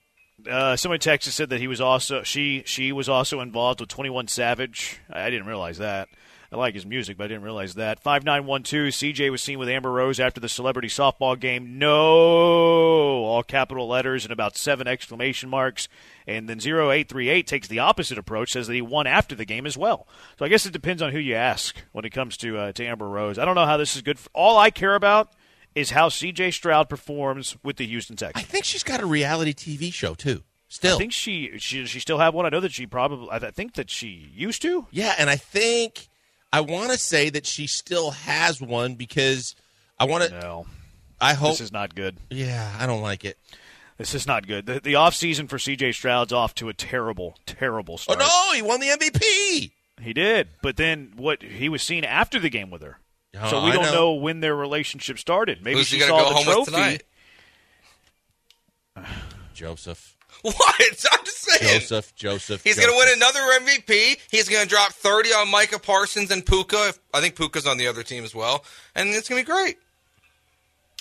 Uh, somebody texted said that he was also she she was also involved with Twenty One Savage. I didn't realize that. I like his music, but I didn't realize that. Five nine one two. CJ was seen with Amber Rose after the celebrity softball game. No, all capital letters and about seven exclamation marks. And then zero eight three eight takes the opposite approach, says that he won after the game as well. So I guess it depends on who you ask when it comes to uh, to Amber Rose. I don't know how this is good. For, all I care about is how CJ Stroud performs with the Houston Texans. I think she's got a reality TV show, too. Still. I think she, she she still have one. I know that she probably. I think that she used to. Yeah, and I think I want to say that she still has one because I want to. No, I hope. this is not good. yeah, I don't like it. This is not good. The, the off season for C.J. Stroud's off to a terrible, terrible Oh start. no, he won the MVP. He did, but then what? He was seen after the game with her, Oh, so we I don't know. know. when their relationship started. Maybe Who's she he saw the trophy. Joseph, What? I'm just saying. Joseph, Joseph. He's going to win another MVP. He's going to drop 30 on Micah Parsons and Puka. I think Puka's on the other team as well. And it's going to be great.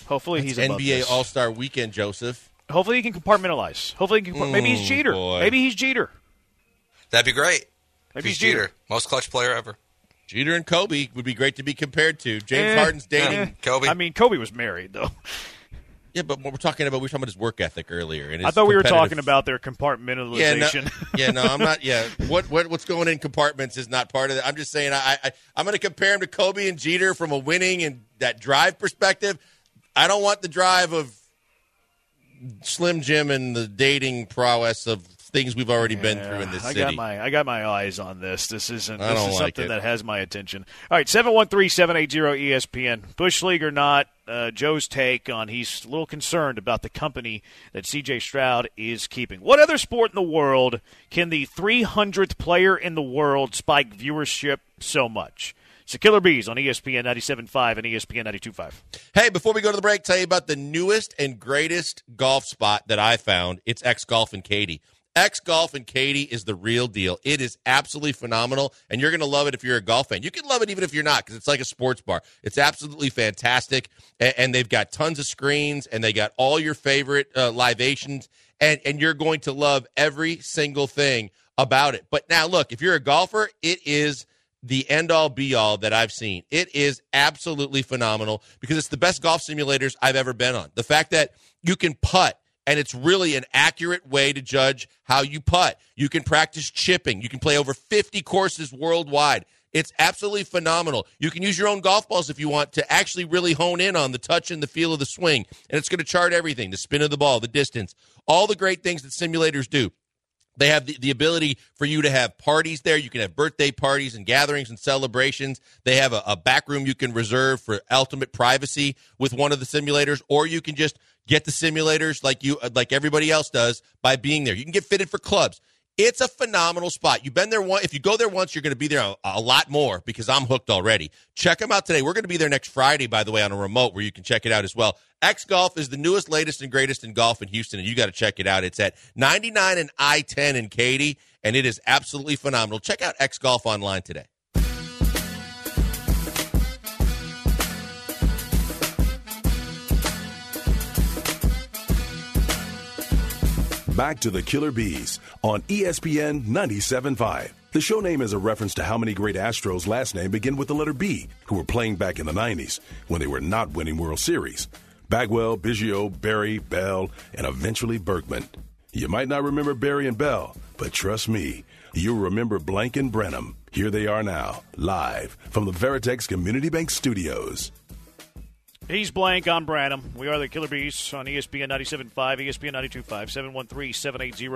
Hopefully he's above NBA. All Star Weekend. Joseph. Hopefully he can compartmentalize. Hopefully he can. compart- maybe he's Mm, Jeter. boy. Maybe he's Jeter. That'd be great. Maybe He's he's Jeter. Jeter. Most clutch player ever. Jeter and Kobe would be great to be compared to. James Eh, Harden's dating. eh. Kobe. I mean, Kobe was married though. Yeah, but we're talking about we were talking about his work ethic earlier. And I thought we were talking about their Yeah, no, compartmentalization. yeah, no, I'm not. Yeah, what what what's going in compartments is not part of it. I'm just saying I, I I'm going to compare him to Kobe and Jeter from a winning and that drive perspective. I don't want the drive of Slim Jim and the dating prowess of things we've already been through in this I city. got my I got my eyes on this. This isn't I this is like something it. that has my attention. All right, 713-780 ESPN. Bush League or not, uh, Joe's take on he's a little concerned about the company that CJ Stroud is keeping. What other sport in the world can the 300th player in the world spike viewership so much? It's the Killer Bees on ESPN 97.5 and ESPN 92.5. Hey, before we go to the break, tell you about the newest and greatest golf spot that I found. It's X Golf and Katy. X Golf and Katy is the real deal. It is absolutely phenomenal, and you're going to love it if you're a golf fan. You can love it even if you're not, because it's like a sports bar. It's absolutely fantastic, and, and they've got tons of screens, and they got all your favorite uh, libations, and and you're going to love every single thing about it. But now, look, if you're a golfer, it is the end all be all that I've seen. It is absolutely phenomenal because it's the best golf simulators I've ever been on. The fact that you can putt and it's really an accurate way to judge how you putt. You can practice chipping. You can play over 50 courses worldwide. It's absolutely phenomenal. You can use your own golf balls if you want to actually really hone in on the touch and the feel of the swing. And it's going to chart everything the spin of the ball, the distance, all the great things that simulators do. They have the, the ability for you to have parties there. You can have birthday parties and gatherings and celebrations. They have a, a back room you can reserve for ultimate privacy with one of the simulators, or you can just get the simulators like you uh, like everybody else does by being there. You can get fitted for clubs. It's a phenomenal spot. You've been there one. If you go there once, you're going to be there a, a lot more because I'm hooked already. Check them out today. We're going to be there next Friday, by the way, on a remote where you can check it out as well. X Golf is the newest, latest, and greatest in golf in Houston, and you got to check it out. It's at 99 and I 10 in Katy, and it is absolutely phenomenal. Check out X Golf online today. Back to the Killer Bees on ESPN 97.5. The show name is a reference to how many great Astros' last name begin with the letter B who were playing back in the 90s when they were not winning World Series. Bagwell, Biggio, Berry, Bell, and eventually Berkman. You might not remember Berry and Bell, but trust me, you'll remember Blank and Branham. Here they are now, live from the Veritex Community Bank Studios. He's blank. I'm Branham. We are the Killer Bees on ESPN 97.5, ESPN 92.5, 713 780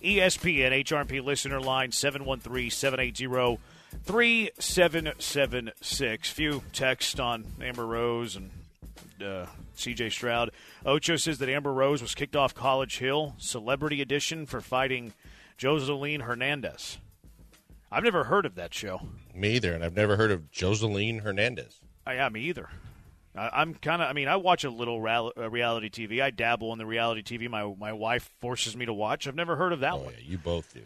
ESPN HRP listener line 713 780 3776. Few text on Amber Rose and uh, CJ Stroud. Ocho says that Amber Rose was kicked off College Hill, celebrity edition, for fighting Joseline Hernandez. I've never heard of that show. Me either, and I've never heard of Joseline Hernandez. I yeah, me either. I, I'm kind of. I mean, I watch a little uh, reality TV. I dabble in the reality TV. My my wife forces me to watch. I've never heard of that Oh, one. yeah, you both do.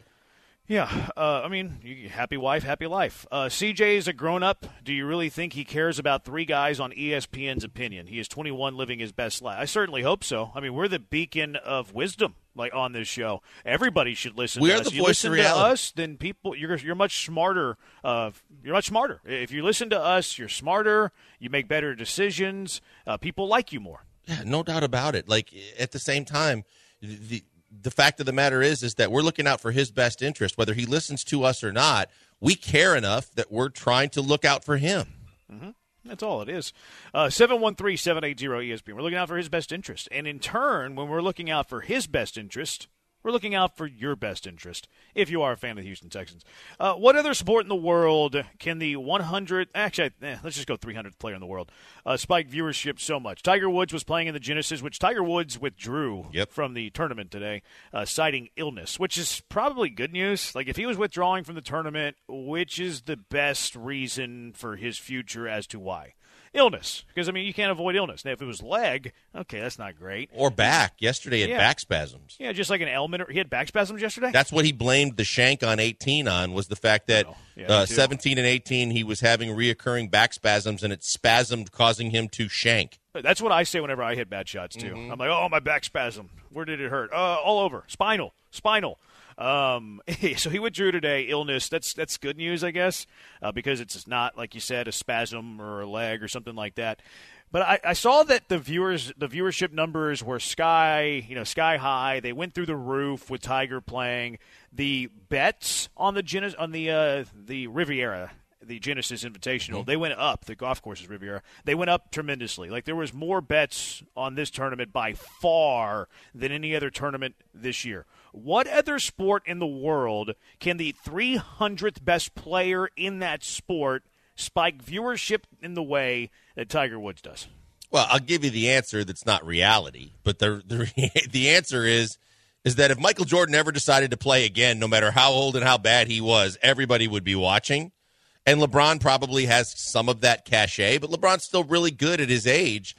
Yeah, uh, I mean, you, happy wife, happy life. Uh, CJ is a grown up. Do you really think he cares about three guys on ESPN's opinion? He is 21, living his best life. I certainly hope so. I mean, we're the beacon of wisdom, like on this show. Everybody should listen. We to are us. the voice of listen to reality. us, then people, you're you're much smarter. Uh, you're much smarter if you listen to us. You're smarter. You make better decisions. Uh, people like you more. Yeah, no doubt about it. Like at the same time, the the fact of the matter is is that we're looking out for his best interest, whether he listens to us or not. We care enough that we're trying to look out for him. That's all it is. Uh, 713 780 ESPN. We're looking out for his best interest. And in turn, when we're looking out for his best interest, we're looking out for your best interest if you are a fan of the Houston Texans. Uh, what other sport in the world can the 100, actually, eh, let's just go 300th player in the world, uh, spike viewership so much? Tiger Woods was playing in the Genesis, which Tiger Woods withdrew Yep. from the tournament today, uh, citing illness, which is probably good news. Like, if he was withdrawing from the tournament, which is the best reason for his future as to why? Illness. Because, I mean, you can't avoid illness. Now, if it was leg, okay, that's not great. Or back. Yesterday he had Yeah. back spasms. Yeah, just like an ailment. Or, he had back spasms yesterday? That's what he blamed the shank on 18 on was the fact that Oh, yeah, uh, 17 and 18 he was having reoccurring back spasms and it spasmed causing him to shank. That's what I say whenever I hit bad shots too. I'm like, oh, my back spasm. Where did it hurt? Uh, all over. Spinal. Spinal. Um, so he withdrew today. Illness. That's that's good news, I guess, uh, because it's not like you said a spasm or a leg or something like that. But I, I, saw that the viewers, the viewership numbers were sky, you know, sky high. They went through the roof with Tiger playing. The bets on the on the uh, the Riviera, the Genesis Invitational, mm-hmm. they went up. The golf courses Riviera, they went up tremendously. Like there was more bets on this tournament by far than any other tournament this year. What other sport in the world can the 300th best player in that sport spike viewership in the way that Tiger Woods does? Well, I'll give you the answer that's not reality, but the the, the answer is is that if Michael Jordan ever decided to play again, no matter how old and how bad he was, everybody would be watching. And LeBron probably has some of that cachet, but LeBron's still really good at his age.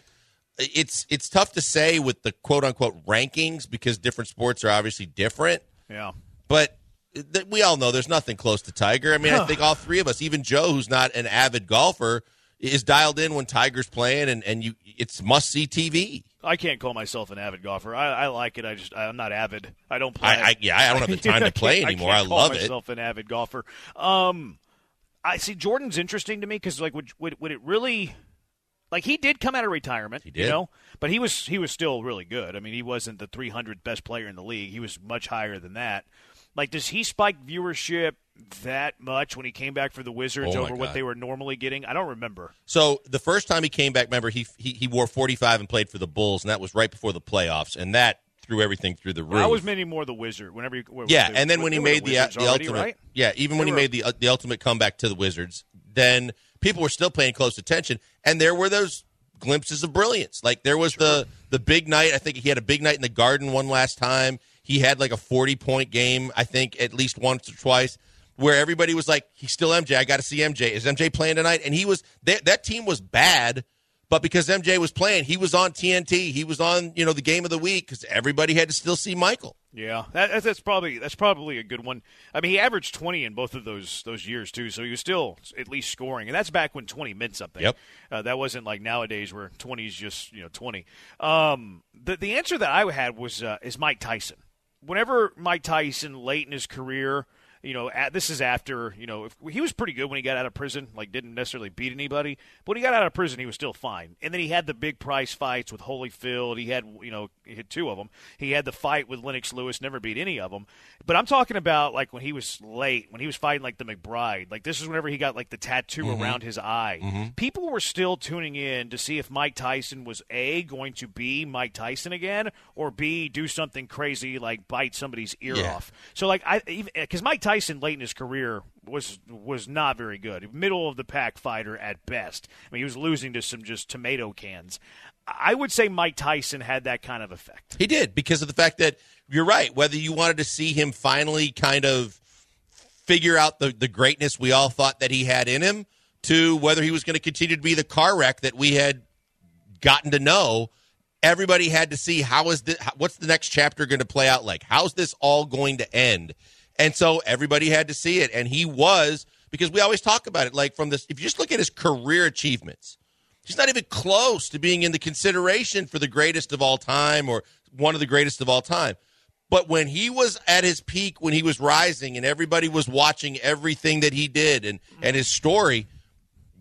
It's it's tough to say with the quote unquote rankings because different sports are obviously different. Yeah. But we all know there's nothing close to Tiger. I mean, I think all three of us, even Joe, who's not an avid golfer, is dialed in when Tiger's playing, and, and you it's must see TV. I can't call myself an avid golfer. I, I like it. I just I'm not avid. I don't play. I, I, yeah, I don't have the time to play anymore. I, I love it. Myself an avid golfer. Um, I see Jordan's interesting to me because like would, would would it really like he did come out of retirement, he did. you know, but he was he was still really good. I mean, he wasn't the 300th best player in the league. He was much higher than that. Like, does he spike viewership that much when he came back for the Wizards oh over what they were normally getting? I don't remember. So the first time he came back, remember he, he he wore 45 and played for the Bulls, and that was right before the playoffs, and that threw everything through the roof. Well, I was many more the Wizard. Whenever, you, yeah, and then when he made the, the, the already, ultimate, right? yeah, even they when were, he made the uh, the ultimate comeback to the Wizards, then people were still paying close attention, and there were those glimpses of brilliance. Like there was sure. the the big night. I think he had a big night in the Garden one last time. He had like a forty point game. I think at least once or twice. Where everybody was like, "He's still MJ. I got to see MJ. Is MJ playing tonight?" And he was. That, that team was bad, but because MJ was playing, he was on TNT. He was on, you know, the game of the week because everybody had to still see Michael. Yeah, that, that's probably that's probably a good one. I mean, he averaged twenty in both of those those years too, so he was still at least scoring, and that's back when twenty meant something. Yep, uh, that wasn't like nowadays where twenty is just you know twenty. Um, the the answer that I had was uh, is Mike Tyson. Whenever Mike Tyson late in his career you know, at, this is after, you know, if, he was pretty good when he got out of prison, like didn't necessarily beat anybody, but when he got out of prison, he was still fine. And then he had the big price fights with Holyfield. He had, you know, he had two of them. He had the fight with Lennox Lewis, never beat any of them. But I'm talking about like when he was late, when he was fighting like the McBride. Like this is whenever he got like the tattoo mm-hmm. around his eye. Mm-hmm. People were still tuning in to see if Mike Tyson was A, going to be Mike Tyson again, or B, do something crazy like bite somebody's ear yeah. off. So like I, because Mike Tyson late in his career was was not very good. Middle of the pack fighter at best. I mean, he was losing to some just tomato cans. I would say Mike Tyson had that kind of effect. He did because of the fact that you're right. Whether you wanted to see him finally kind of figure out the, the greatness we all thought that he had in him, to whether he was going to continue to be the car wreck that we had gotten to know everybody had to see how is this what's the next chapter going to play out like how's this all going to end and so everybody had to see it. And he was, because we always talk about it, like from this, if you just look at his career achievements, he's not even close to being in the consideration for the greatest of all time or one of the greatest of all time. But when he was at his peak, when he was rising and everybody was watching everything that he did and, and his story,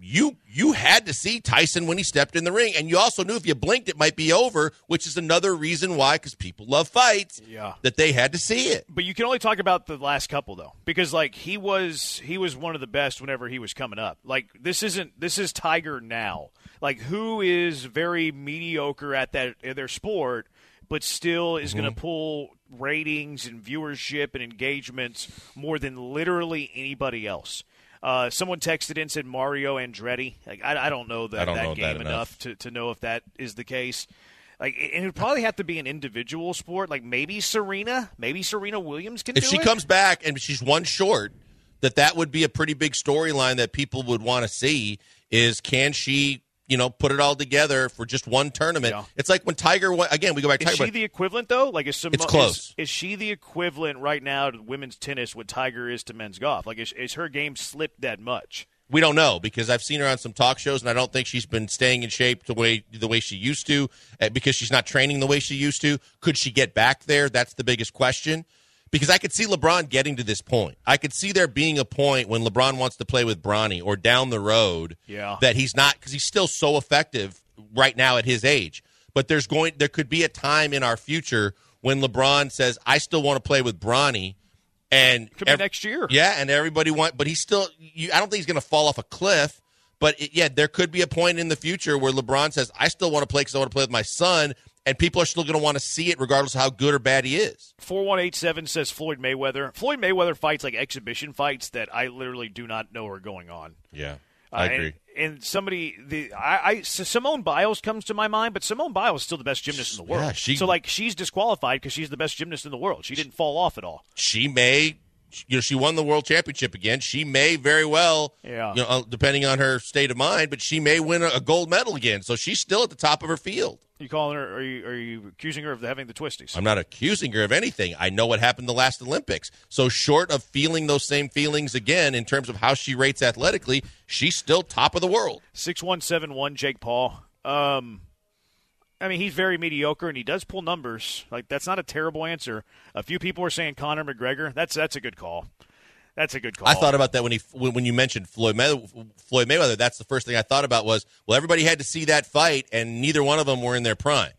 you you had to see Tyson when he stepped in the ring, and you also knew if you blinked, it might be over, which is another reason why, because people love fights, yeah. that they had to see it. But you can only talk about the last couple though, because like he was he was one of the best whenever he was coming up. Like this isn't this is Tiger now. Like who is very mediocre at that their sport, but still is mm-hmm. going to pull ratings and viewership and engagements more than literally anybody else. Uh, someone texted in said Mario Andretti. Like I, I don't know that, don't that know game that enough. enough. to, to know if that is the case. Like it would probably have to be an individual sport. Like maybe Serena, maybe Serena Williams can. Do it. If she it. comes back and she's one short, that that would be a pretty big storyline that people would want to see. Is can she you know, put it all together for just one tournament. Yeah. It's like when Tiger went again. We go back. to Is Tiger, she the equivalent though? Like is Simo- It's close. Is, is she the equivalent right now to women's tennis? What Tiger is to men's golf? Like is, is her game slipped that much? we don't know because I've seen her on some talk shows, and I don't think she's been staying in shape the way the way she used to uh, because she's not training the way she used to. Could she get back there? That's the biggest question. Because I could see LeBron getting to this point. I could see there being a point when LeBron wants to play with Bronny or down the road Yeah. that he's not because he's still so effective right now at his age. But there's going there could be a time in our future when LeBron says, "I still want to play with Bronny," and Could be ev- next year. Yeah, and everybody want, but he's still. You, I don't think he's going to fall off a cliff. But it, yeah, there could be a point in the future where LeBron says, "I still want to play because I want to play with my son," and people are still going to want to see it regardless of how good or bad he is. 4187 says Floyd Mayweather. Floyd Mayweather fights like exhibition fights that I literally do not know are going on. Yeah, Uh, and, and somebody, the I, I Simone Biles comes to my mind, but Simone Biles is still the best gymnast in the world. Yeah, she- so like she's disqualified because she's the best gymnast in the world. She didn't fall off at all. she may you know she won the world championship again she may very well Yeah. you know uh, depending on her state of mind but she may win a, a gold medal again so she's still at the top of her field You calling her? Are you are you accusing her of having the twisties? i'm not accusing her of anything i know what happened the last olympics so short of feeling those same feelings again in terms of how she rates athletically she's still top of the world Six one seven one Jake Paul. Um, I mean he's very mediocre and he does pull numbers. Like that's not a terrible answer. A few people are saying Conor McGregor. That's that's a good call. That's a good call. I thought about that when he when when you mentioned Floyd Mayweather. That's the first thing I thought about was well, everybody had to see that fight, and neither one of them were in their prime.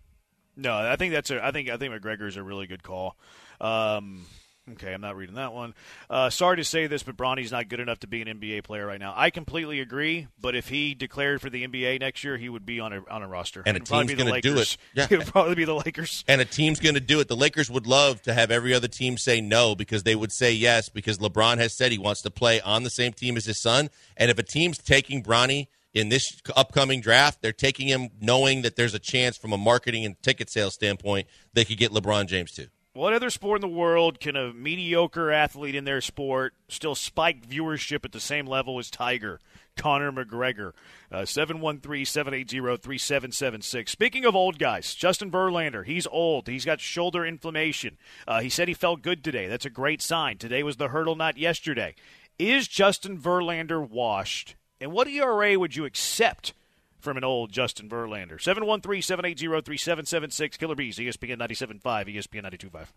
No, I think that's a. I think I think McGregor's a really good call. Um, okay, I'm not reading that one. Uh, sorry to say this, but Bronny's not good enough to be an NBA player right now. I completely agree. But if he declared for the NBA next year, he would be on a on a roster. And a It'd probably team's gonna do it. Yeah. it would probably be the Lakers. And a team's going to do it. The Lakers would love to have every other team say no because they would say yes because LeBron has said he wants to play on the same team as his son. And if a team's taking Bronny in this upcoming draft, they're taking him knowing that there's a chance from a marketing and ticket sales standpoint they could get LeBron James too. What other sport in the world can a mediocre athlete in their sport still spike viewership at the same level as Tiger? Conor McGregor. Uh, 713 780 3776. Speaking of old guys, Justin Verlander, he's old. He's got shoulder inflammation. Uh, he said he felt good today. That's a great sign. Today was the hurdle, not yesterday. Is Justin Verlander washed? And what ERA would you accept from an old Justin Verlander? 713 780 3776. Killer Bees, ESPN 97.5, ESPN 92.5.